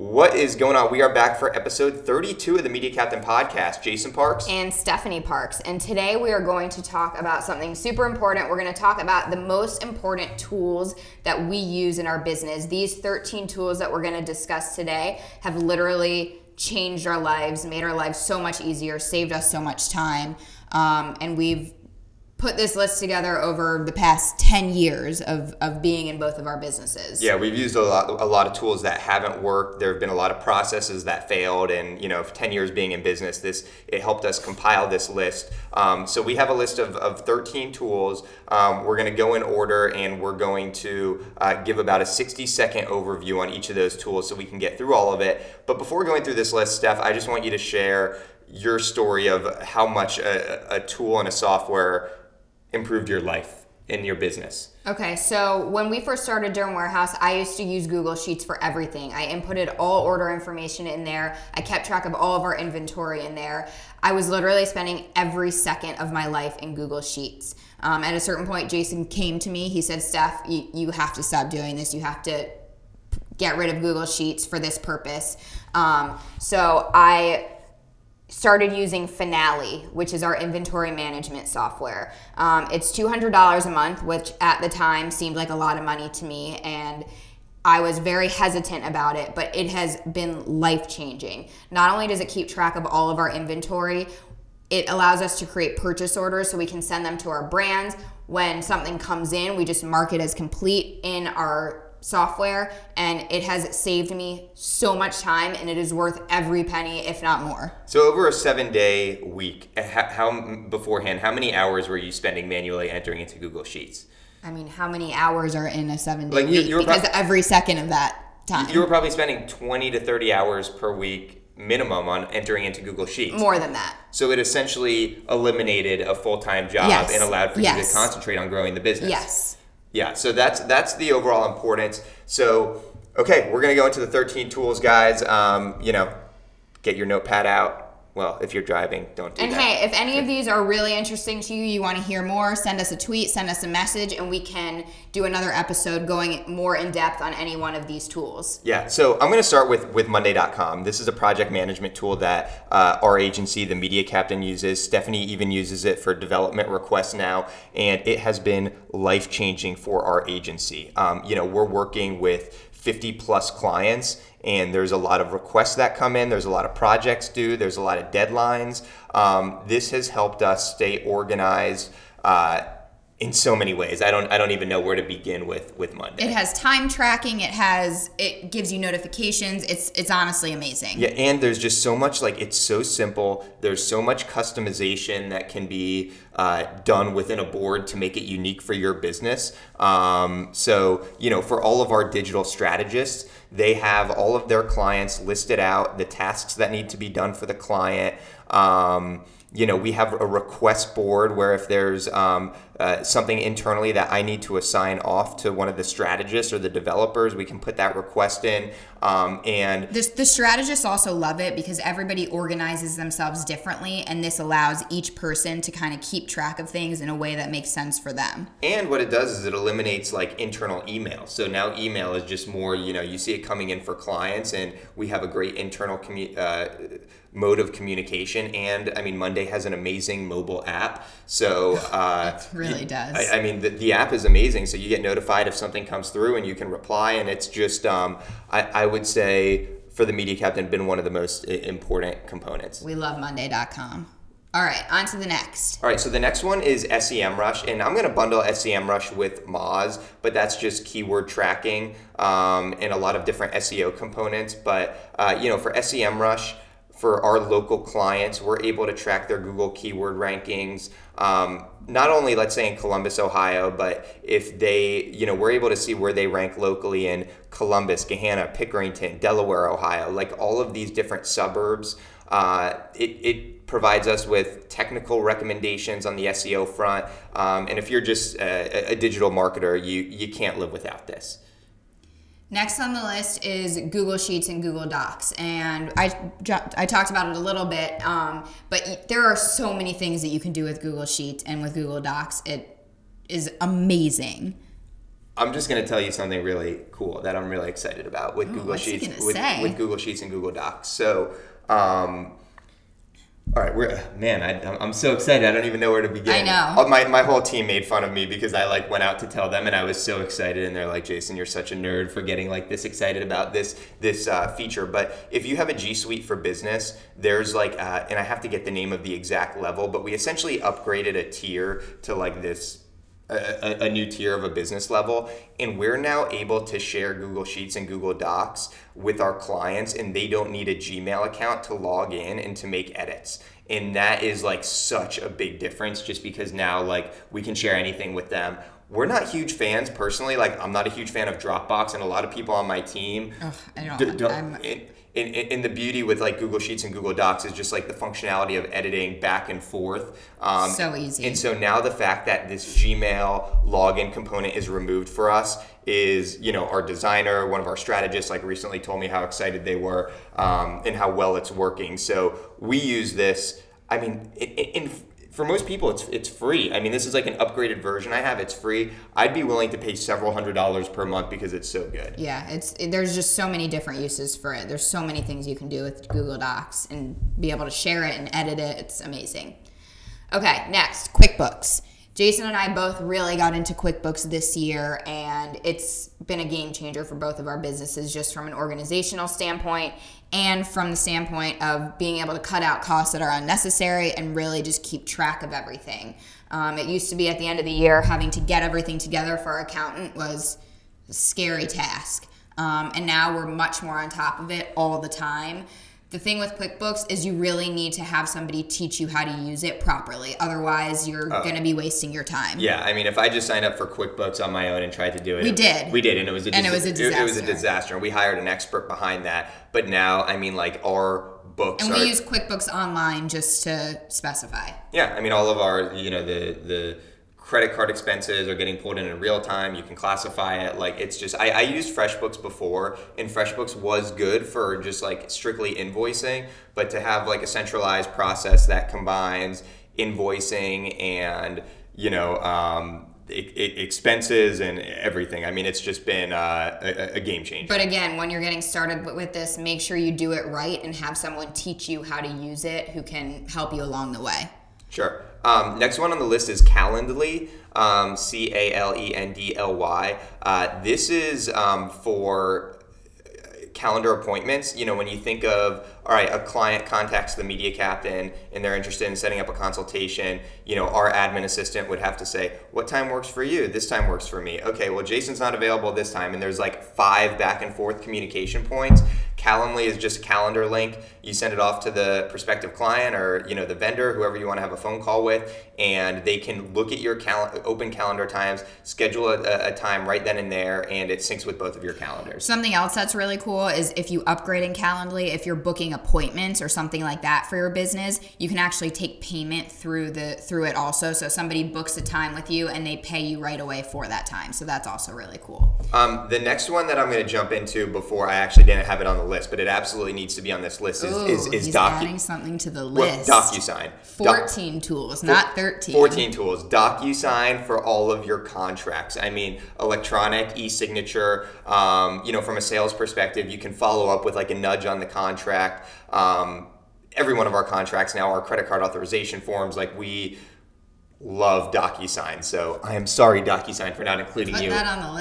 What is going on? We are back for episode 32 of the Media Captain podcast. Jason Parks. and Stephanie Parks. And today we are going to talk about something super important. We're going to talk about the most important tools that we use in our business. These 13 tools that we're going to discuss today have literally changed our lives, made our lives so much easier, saved us so much time. Um, and we've put this list together over the past 10 years of, of being in both of our businesses. Yeah, we've used a lot, a lot of tools that haven't worked. There have been a lot of processes that failed, and you know, 10 years being in business, this it helped us compile this list. Um, so we have a list of, of 13 tools. Um, we're going to go in order, and we're going to uh, give about a 60 second overview on each of those tools, so we can get through all of it. But before going through this list, Steph, I just want you to share your story of how much a, a tool and a software improved your life in your business. Okay, so when we first started Derm Warehouse, I used to use Google Sheets for everything. I inputted all order information in there. I kept track of all of our inventory in there. I was literally spending every second of my life in Google Sheets. Um, at a certain point, Jason came to me. He said, Steph, you, you have to stop doing this. You have to get rid of Google Sheets for this purpose. Um, so I started using Finale, which is our inventory management software. Um, it's $200 a month, which at the time seemed like a lot of money to me. And I was very hesitant about it, but it has been life changing. Not only does it keep track of all of our inventory, it allows us to create purchase orders so we can send them to our brands. When something comes in, we just mark it as complete in our software and it has saved me so much time and it is worth every penny if not more So over a seven day week, uh, how, how beforehand, how many hours were you spending manually entering into Google Sheets? i mean how many hours are in a seven day Like, week you because prob- every second of that time You were probably spending 20 to 30 hours per week minimum on entering into Google Sheets. more than that So it essentially eliminated a full time job Yes. and allowed for you to concentrate on growing the business. yes Yeah, so that's that's the overall importance. So okay, we're gonna go into the 13 tools, guys. Um, you know, get your notepad out. Well, if you're driving, don't do and that. hey if any of these are really interesting to you you want to hear more send us a tweet send us a message and we can do another episode going more in depth on any one of these tools Yeah, so I'm going to start with with Monday.com. This is a project management tool that uh, our agency, the Media Captain, uses. Stephanie even uses it for development requests now, and it has been life changing for our agency. Um, you know, we're working with 50 plus clients, and there's a lot of requests that come in. There's a lot of projects due. There's a lot of deadlines. Um, this has helped us stay organized. Uh, in so many ways, I don't. I don't even know where to begin with with Monday. it has time tracking it has it gives you notifications it's it's honestly amazing Yeah, and there's just so much like it's so simple. There's so much customization that can be uh, done within a board to make it unique for your business. Um, so you know, for all of our digital strategists, they have all of their clients listed out, the tasks that need to be done for the client. Um, you know, we have a request board where if there's um, uh, something internally that I need to assign off to one of the strategists or the developers, we can put that request in. Um, and The, the strategists also love it because everybody organizes themselves differently, and this allows each person to kind of keep track of things in a way that makes sense for them. And what it does is it eliminates like internal email. So now email is just more, you know, you see it coming in for clients, and we have a great internal commu- uh, mode of communication. And I mean, Monday has an amazing mobile app. So uh, It really does. I, I mean, the, the app is amazing. So you get notified if something comes through, and you can reply. And it's just, um, I, I would say, for the media captain, been one of the most important components. We love Monday.com. All right, on to the next. All right, so the next one is SEMrush, and I'm going to bundle SEMrush with Moz, but that's just keyword tracking um, and a lot of different SEO components. But uh, you know, for SEMrush, for our local clients, we're able to track their Google keyword rankings. Um, not only, let's say, in Columbus, Ohio, but if they, you know, we're able to see where they rank locally in Columbus, Gahanna, Pickerington, Delaware, Ohio, like all of these different suburbs. Uh, it, it provides us with technical recommendations on the SEO front. Um, and if you're just a, a digital marketer, you, you can't live without this. Next on the list is Google Sheets and Google Docs, and I I talked about it a little bit, um, but there are so many things that you can do with Google Sheets and with Google Docs. It is amazing. I'm just going to tell you something really cool that I'm really excited about with Google what's Sheets with, with Google Sheets and Google Docs. So, um, all right, we're man. I, I'm- I'm so excited. I don't even know where to begin. I know. Uh, My, my whole team made fun of me because I like went out to tell them, and I was so excited. And they're like, "Jason, you're such a nerd for getting like this excited about this this uh, feature." But if you have a G Suite for Business, there's like, uh, and I have to get the name of the exact level, but we essentially upgraded a tier to like this a, a, new tier of a business level. And we're now able to share google sheets and google docs with our clients and they don't need a gmail account to log in and to make edits. And that is like such a big difference just because now like we can share anything with them. We're not huge fans personally. Like i'm not a huge fan of dropbox and a lot of people on my team Ugh, I don't. d- don't- I'm, in, in, the beauty with like Google Sheets and Google Docs is just like the functionality of editing back and forth. Um, So easy. And so now the fact that this Gmail login component is removed for us is, you know, our designer, one of our strategists, like recently told me how excited they were um, and how well it's working. So we use this. I mean, in, in for most people, it's it's free. I mean, this is like an upgraded version I have. It's free. I'd be willing to pay several hundred dollars per month because it's so good. yeah, it's it, there's just so many different uses for it. There's so many things you can do with Google Docs and be able to share it and edit it. It's amazing. Okay, next, QuickBooks. Jason and I both really got into QuickBooks this year, and it's been a game changer for both of our businesses, just from an organizational standpoint and from the standpoint of being able to cut out costs that are unnecessary and really just keep track of everything. Um, it used to be at the end of the year, having to get everything together for our accountant was a scary task. Um, and now we're much more on top of it all the time. The thing with QuickBooks is you really need to have somebody teach you how to use it properly. Otherwise, you're oh. going to be wasting your time. Yeah, I mean, if I just signed up for QuickBooks on my own and tried to do it, We did. we did, and it was a And it was a disaster. It, was a disaster. we hired an expert behind that. But now, I mean, like our books And are. we use QuickBooks Online just to specify. yeah, I mean, all of our, you know, the the credit card expenses are getting pulled in in real time. You can classify it. Like it's just, I, I used FreshBooks before, and FreshBooks was good for just like strictly invoicing, but to have like a centralized process that combines invoicing and you know. Um, expenses and everything. I mean, it's just been uh, a, a game changer. But again, when you're getting started with this, make sure you do it right and have someone teach you how to use it who can help you along the way. Sure. Um, next one on the list is Calendly, um, C A L E N D L Y. Uh, this is um, for calendar appointments. You know, when you think of, all right, a client contacts the media captain and they're interested in setting up a consultation, you know, our admin assistant would have to say, what time works for you? This time works for me. Okay, well, Jason's not available this time. And there's like five back and forth communication points. Calendly is just a calendar link. You send it off to the prospective client or you know the vendor, whoever you want to have a phone call with, and they can look at your cal- open calendar times, schedule a, a time right then and there, and it syncs with both of your calendars. Something else that's really cool is if you upgrade in Calendly, if you're booking appointments or something like that for your business, you can actually take payment through the through it also. So somebody books a time with you and they pay you right away for that time. So that's also really cool. Um, the next one that I'm going to jump into before I actually didn't have it on the list, but it absolutely needs to be on this list is Ooh, is, is he's Docu adding something to the well, list. DocuSign. Doc- 14 tools, not 13. 14 tools. DocuSign for all of your contracts. I mean, electronic e-signature. Um, you know, from a sales perspective, you can follow up with like a nudge on the contract. Um, every one of our contracts now our credit card authorization forms. Like we love DocuSign. So I am sorry, DocuSign, for not including Put you the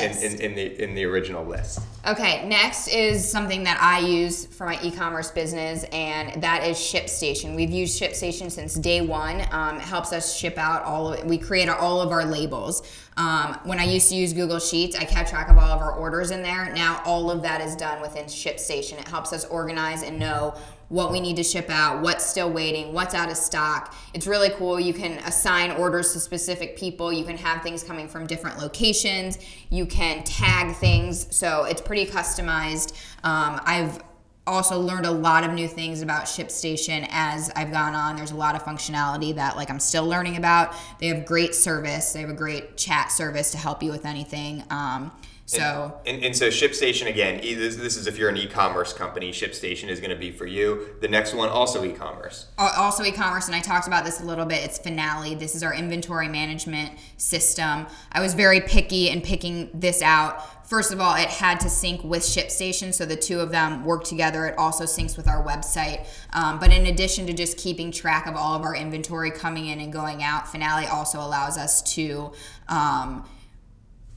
in-. In, in the in the original list. Okay, next is something that I use for my e-commerce business, and that is ShipStation. We've used ShipStation since day one. Um, it helps us ship out all of it. We create all of our labels. Um, when I used to use Google Sheets, I kept track of all of our orders in there. Now all of that is done within ShipStation. It helps us organize and know what we need to ship out, what's still waiting, what's out of stock. It's really cool. You can assign orders to specific people. You can have things coming from different locations. You can tag things. So it's pretty customized. Um, I've also learned a lot of new things about ShipStation as I've gone on. There's a lot of functionality that like I'm still learning about. They have great service. They have a great chat service to help you with anything. Um, So And, and so ShipStation again, this, this is if you're an e-commerce company, ShipStation is going to be for you. The next one also e-commerce. Also e-commerce and i talked about this a little bit it's finale. This is our inventory management system. I was very picky in picking this out. First of all it had to sync with shipstation so the two of them work together. It also syncs with our website. Um, but in addition to just keeping track of all of our inventory coming in and going out finale also allows us to um,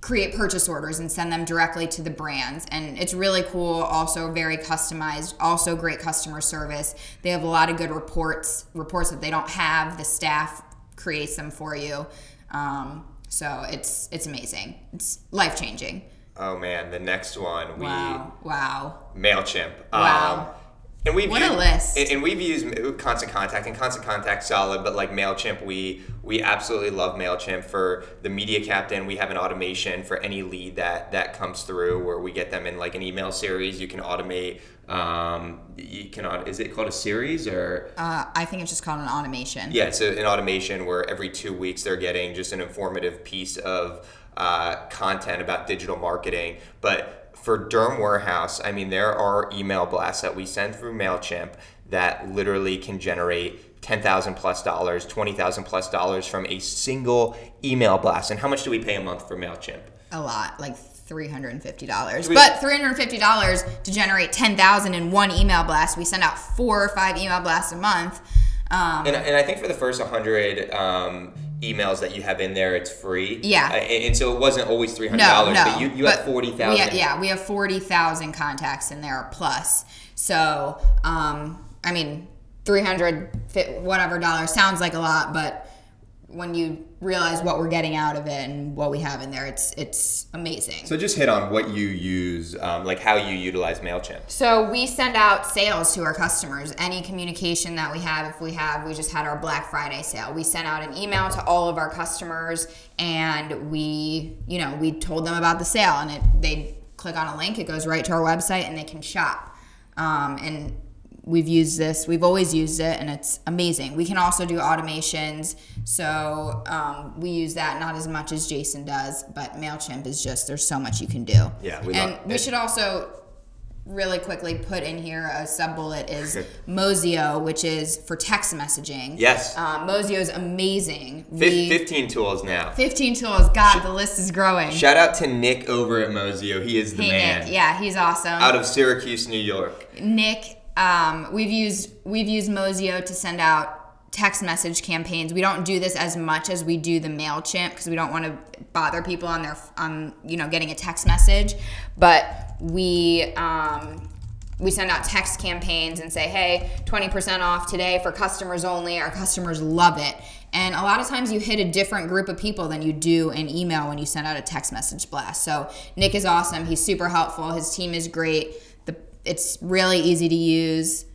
create purchase orders and send them directly to the brands. And it's really cool also very customized also great customer service. They have a lot of good reports reports that they don't have. The staff creates them for you. Um, so it's it's amazing. It's life changing Oh man, the next one we wow. Wow. Mailchimp. Wow. Um, and we've What a used, list. And, and we've used Constant Contact and Constant Contact solid, but like Mailchimp, we we absolutely love Mailchimp for the media captain. We have an automation for any lead that that comes through, where we get them in like an email series. You can automate. Um, you can is it called a series or uh, i think it's just called an automation yeah, it's a, an automation where every two weeks they're getting just an informative piece of uh, content about digital marketing. But for Derm Warehouse, I mean, there are email blasts that we send through MailChimp that literally can generate ten thousand plus dollars, twenty thousand plus dollars from a single email blast. And how much do we pay a month for MailChimp? a lot like $350 We- but $350 to generate 10000 in one email blast we send out four or five email blasts a month um, And, and I think for the first 100 um, emails that you have in there, it's free. Yeah. Uh, and, and so it wasn't always $300, no, no. but you, you but have 40,000. we Yeah, we have 40,000 contacts in there plus. So, um, I mean, 300 whatever dollars sounds like a lot, but when you realize what we're getting out of it and what we have in there, it's it's amazing. So just hit on what you use, um, like how you utilize MailChimp. So we send out sales to our customers. Any communication that we have, if we have, we just had our Black Friday sale. We sent out an email to all of our customers, and we, you know, we told them about the sale, and it they click on a link, it goes right to our website, and they can shop. Um, and we've used this, we've always used it, and it's amazing. We can also do automations, so um, we use that not as much as Jason does, but Mailchimp is just there's so much you can do. Yeah, we and we it. should also really quickly put in here a sub bullet is Mozeo, which is for text messaging. Yes. Um, Mozeo is amazing. We, 15 tools now. 15 tools. God, the list is growing. Shout out to Nick over at Mozeo. He is the hey, man. Nick. Yeah, he's awesome. Out of Syracuse, New York. Nick, um, we've used we've used Mozeo to send out text message campaigns. We don't do this as much as we do the Mailchimp because we don't want to bother people on their on you know getting a text message, but we. Um, we send out text campaigns and say, hey, 20% off today for customers only. Our customers love it. And a lot of times you hit a different group of people than you do in email when you send out a text message blast. So Nick is awesome. He's super helpful. His team is great. It's really easy to use.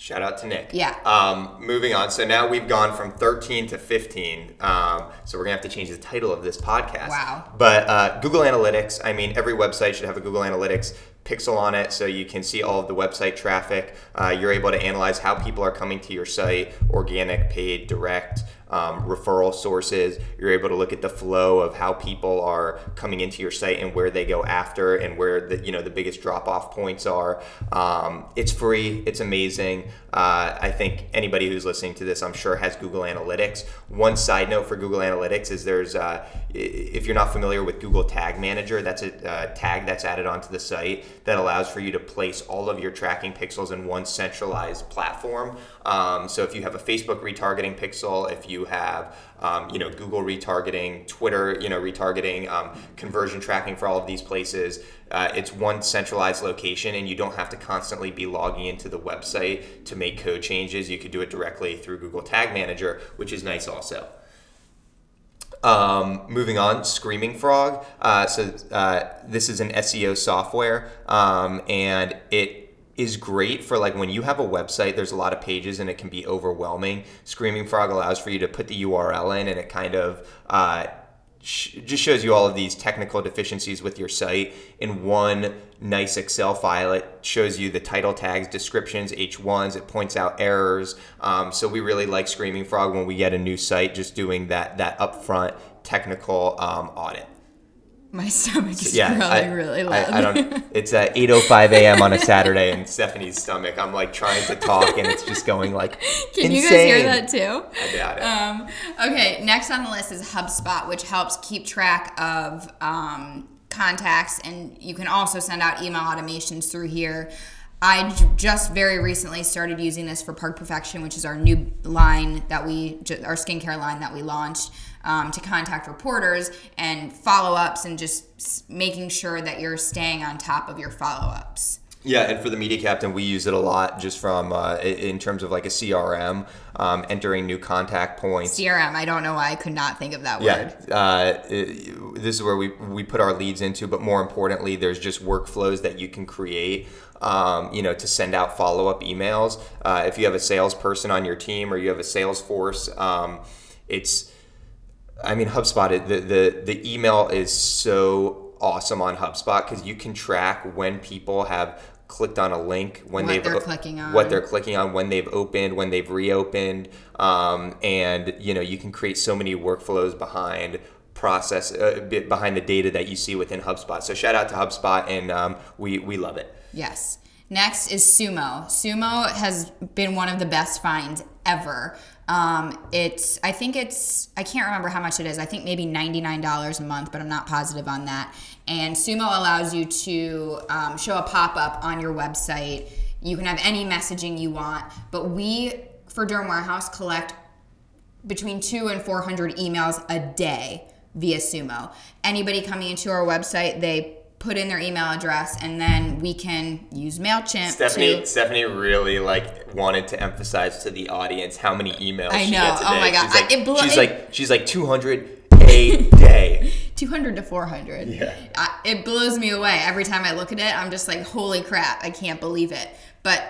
Shout out to Nick. Yeah. Um, moving on. So now we've gone from 13 to 15. Um, so we're going to have to change the title of this podcast. Wow. But uh, Google Analytics, I mean, every website should have a Google Analytics pixel on it so you can see all of the website traffic. Uh, you're able to analyze how people are coming to your site, organic, paid, direct. Um, referral sources. You're able to look at the flow of how people are coming into your site and where they go after, and where the you know the biggest drop off points are. Um, it's free. It's amazing. Uh, I think anybody who's listening to this, I'm sure, has Google Analytics. One side note for Google Analytics is there's uh, if you're not familiar with Google Tag Manager, that's a uh, tag that's added onto the site that allows for you to place all of your tracking pixels in one centralized platform. Um, so if you have a Facebook retargeting pixel, if you have um, you know Google retargeting, Twitter you know retargeting, um, conversion tracking for all of these places, uh, it's one centralized location, and you don't have to constantly be logging into the website to make code changes. You could do it directly through Google Tag Manager, which is nice also. Um, moving on, Screaming Frog. Uh, so uh, this is an SEO software, um, and it is great for like when you have a website. There's a lot of pages, and it can be overwhelming. Screaming Frog allows for you to put the URL in, and it kind of uh, sh- just shows you all of these technical deficiencies with your site in one nice Excel file. It shows you the title tags, descriptions, H1s. It points out errors. Um, so we really like Screaming Frog when we get a new site, just doing that that upfront technical um, audit. My stomach is Yeah, growling I, really I, loud. I don't. It's uh, 8:05 a.m. on a Saturday and Stephanie's stomach. I'm like trying to talk, and it's just going like Can insane. you guys hear that too? I doubt it. Um, okay, next on the list is HubSpot, which helps keep track of um, contacts, and you can also send out email automations through here. I j- just very recently started using this for Park Perfection, which is our new line that we, our skincare line that we launched um, to contact reporters and follow ups and just making sure that you're staying on top of your follow ups. Yeah, and for the media captain, we use it a lot just from uh, in terms of like a CRM, um, entering new contact points. CRM, I don't know why I could not think of that Yeah, word. uh, it- this is where we, we put our leads into, but more importantly, there's just workflows that you can create, um, you know, to send out follow up emails. Uh, if you have a salesperson on your team or you have a sales force, um, it's, I mean, HubSpot, the, the, the email is so awesome on HubSpot because you can track when people have clicked on a link, when What they've they're clicking on. what they're clicking on, when they've opened, when they've reopened, um, and you know you can create so many workflows behind process uh, behind the data that you see within HubSpot. So shout out to HubSpot, and um, we we love it. Yes. Next is Sumo. Sumo has been one of the best finds ever. Um, it's, I think it's, I can't remember how much it is. I think maybe $99 a month, but I'm not positive on that. And Sumo allows you to um, show a pop up on your website. You can have any messaging you want, but we, for Derm Warehouse, collect between two and 400 emails a day via Sumo. Anybody coming into our website, they put in their email address and then we can use MailChimp Stephanie to. Stephanie really like wanted to emphasize to the audience how many emails I she know. gets a Oh my God. She's like, I- it blew- she's it- like she's like 200 a day. 200 to 400. Yeah. I, it blows me away. Every time I look at it, I'm just like, holy crap, I can't believe it. But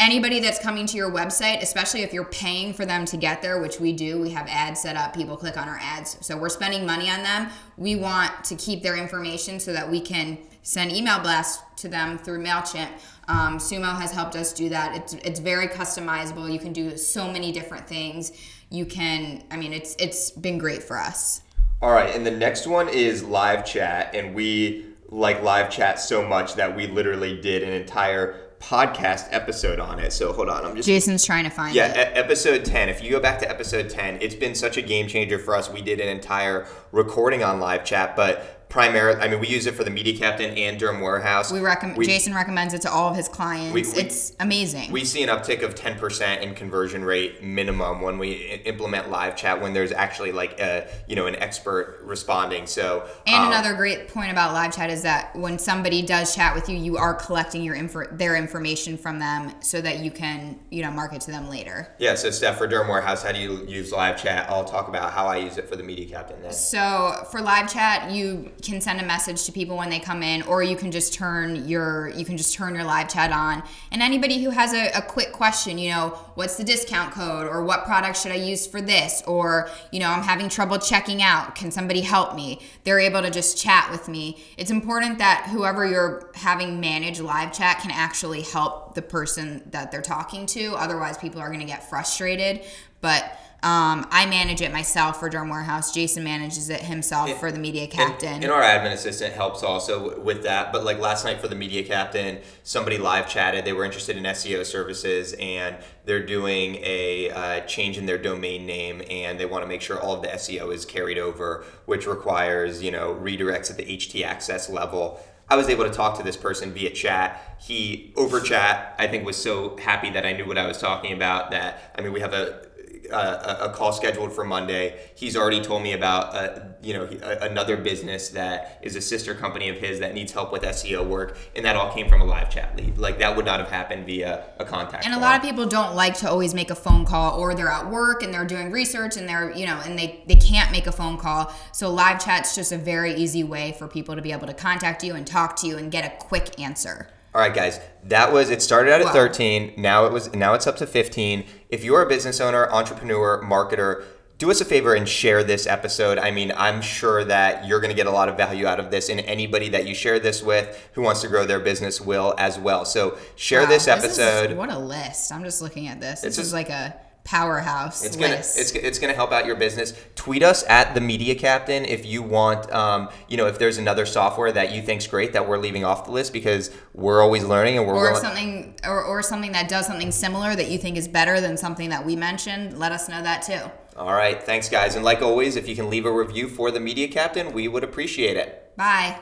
anybody that's coming to your website, especially if you're paying for them to get there, which we do, we have ads set up, people click on our ads. So we're spending money on them. We want to keep their information so that we can send email blasts to them through MailChimp. Um, Sumo has helped us do that. It's, it's very customizable. You can do so many different things. You can, I mean, it's it's been great for us. All right, and the next one is live chat, and we like live chat so much that we literally did an entire podcast episode on it. So hold on, I'm just Jason's trying to find yeah, it. episode 10. If you go back to episode 10, it's been such a game changer for us. We did an entire recording on live chat, but primarily, I mean, we use it for the Media Captain and Derm Warehouse. We recommend. Jason recommends it to all of his clients. We- we- it's amazing. We see an uptick of 10% in conversion rate minimum when we implement live chat when there's actually like a, you know, an expert responding. So, and um, another great point about live chat is that when somebody does chat with you, you are collecting your info, their information from them, so that you can, you know, market to them later. Yeah, so Steph, for Derm Warehouse, how do you use live chat? I'll talk about how I use it for the Media Captain then. So for live chat, you can send a message to people when they come in, or you can just turn your you can just turn your live chat on. And anybody who has a, a quick question, you know, what's the discount code, or what product should I use for this, or you know, I'm having trouble checking out. Can somebody help me? They're able to just chat with me. It's important that whoever you're having manage live chat can actually help the person that they're talking to. Otherwise, people are going to get frustrated. But um, I manage it myself for Derm Warehouse. Jason manages it himself for the media captain. And, and our admin assistant helps also with that. But like last night for the media captain, somebody live chatted. They were interested in SEO services and they're doing a uh, change in their domain name and they want to make sure all of the SEO is carried over, which requires you know redirects at the HT access level. I was able to talk to this person via chat. He over chat, I think, was so happy that I knew what I was talking about. That I mean, we have a uh, a a call scheduled for Monday. He's already told me about uh, you know another business that is a sister company of his that needs help with SEO work, and that all came from a live chat lead. Like that would not have happened via a contact. and a lot of people don't like to always make a phone call or they're at work and they're doing research and they're you know and they they can't make a phone call so live chat's just a very easy way for people to be able to contact you and talk to you and get a quick answer All right, guys. That was it. Started out at Wow. 13. Now it was. Now it's up to 15. If you're a business owner, entrepreneur, marketer, do us a favor and share this episode. I mean, I'm sure that you're going to get a lot of value out of this, and anybody that you share this with who wants to grow their business will as well. So share Wow, this is- episode. what a list i'm just looking at this this It's is just- like a powerhouse It's gonna list. it's, it's gonna help out your business. Tweet us at the Media Captain if you want. Um, you know, if there's another software that you think's great that we're leaving off the list because we're always learning and we're or willing- something or, or something that does something similar that you think is better than something that we mentioned let us know that too All right, thanks guys, and like always, if you can leave a review for the Media Captain, we would appreciate it. bye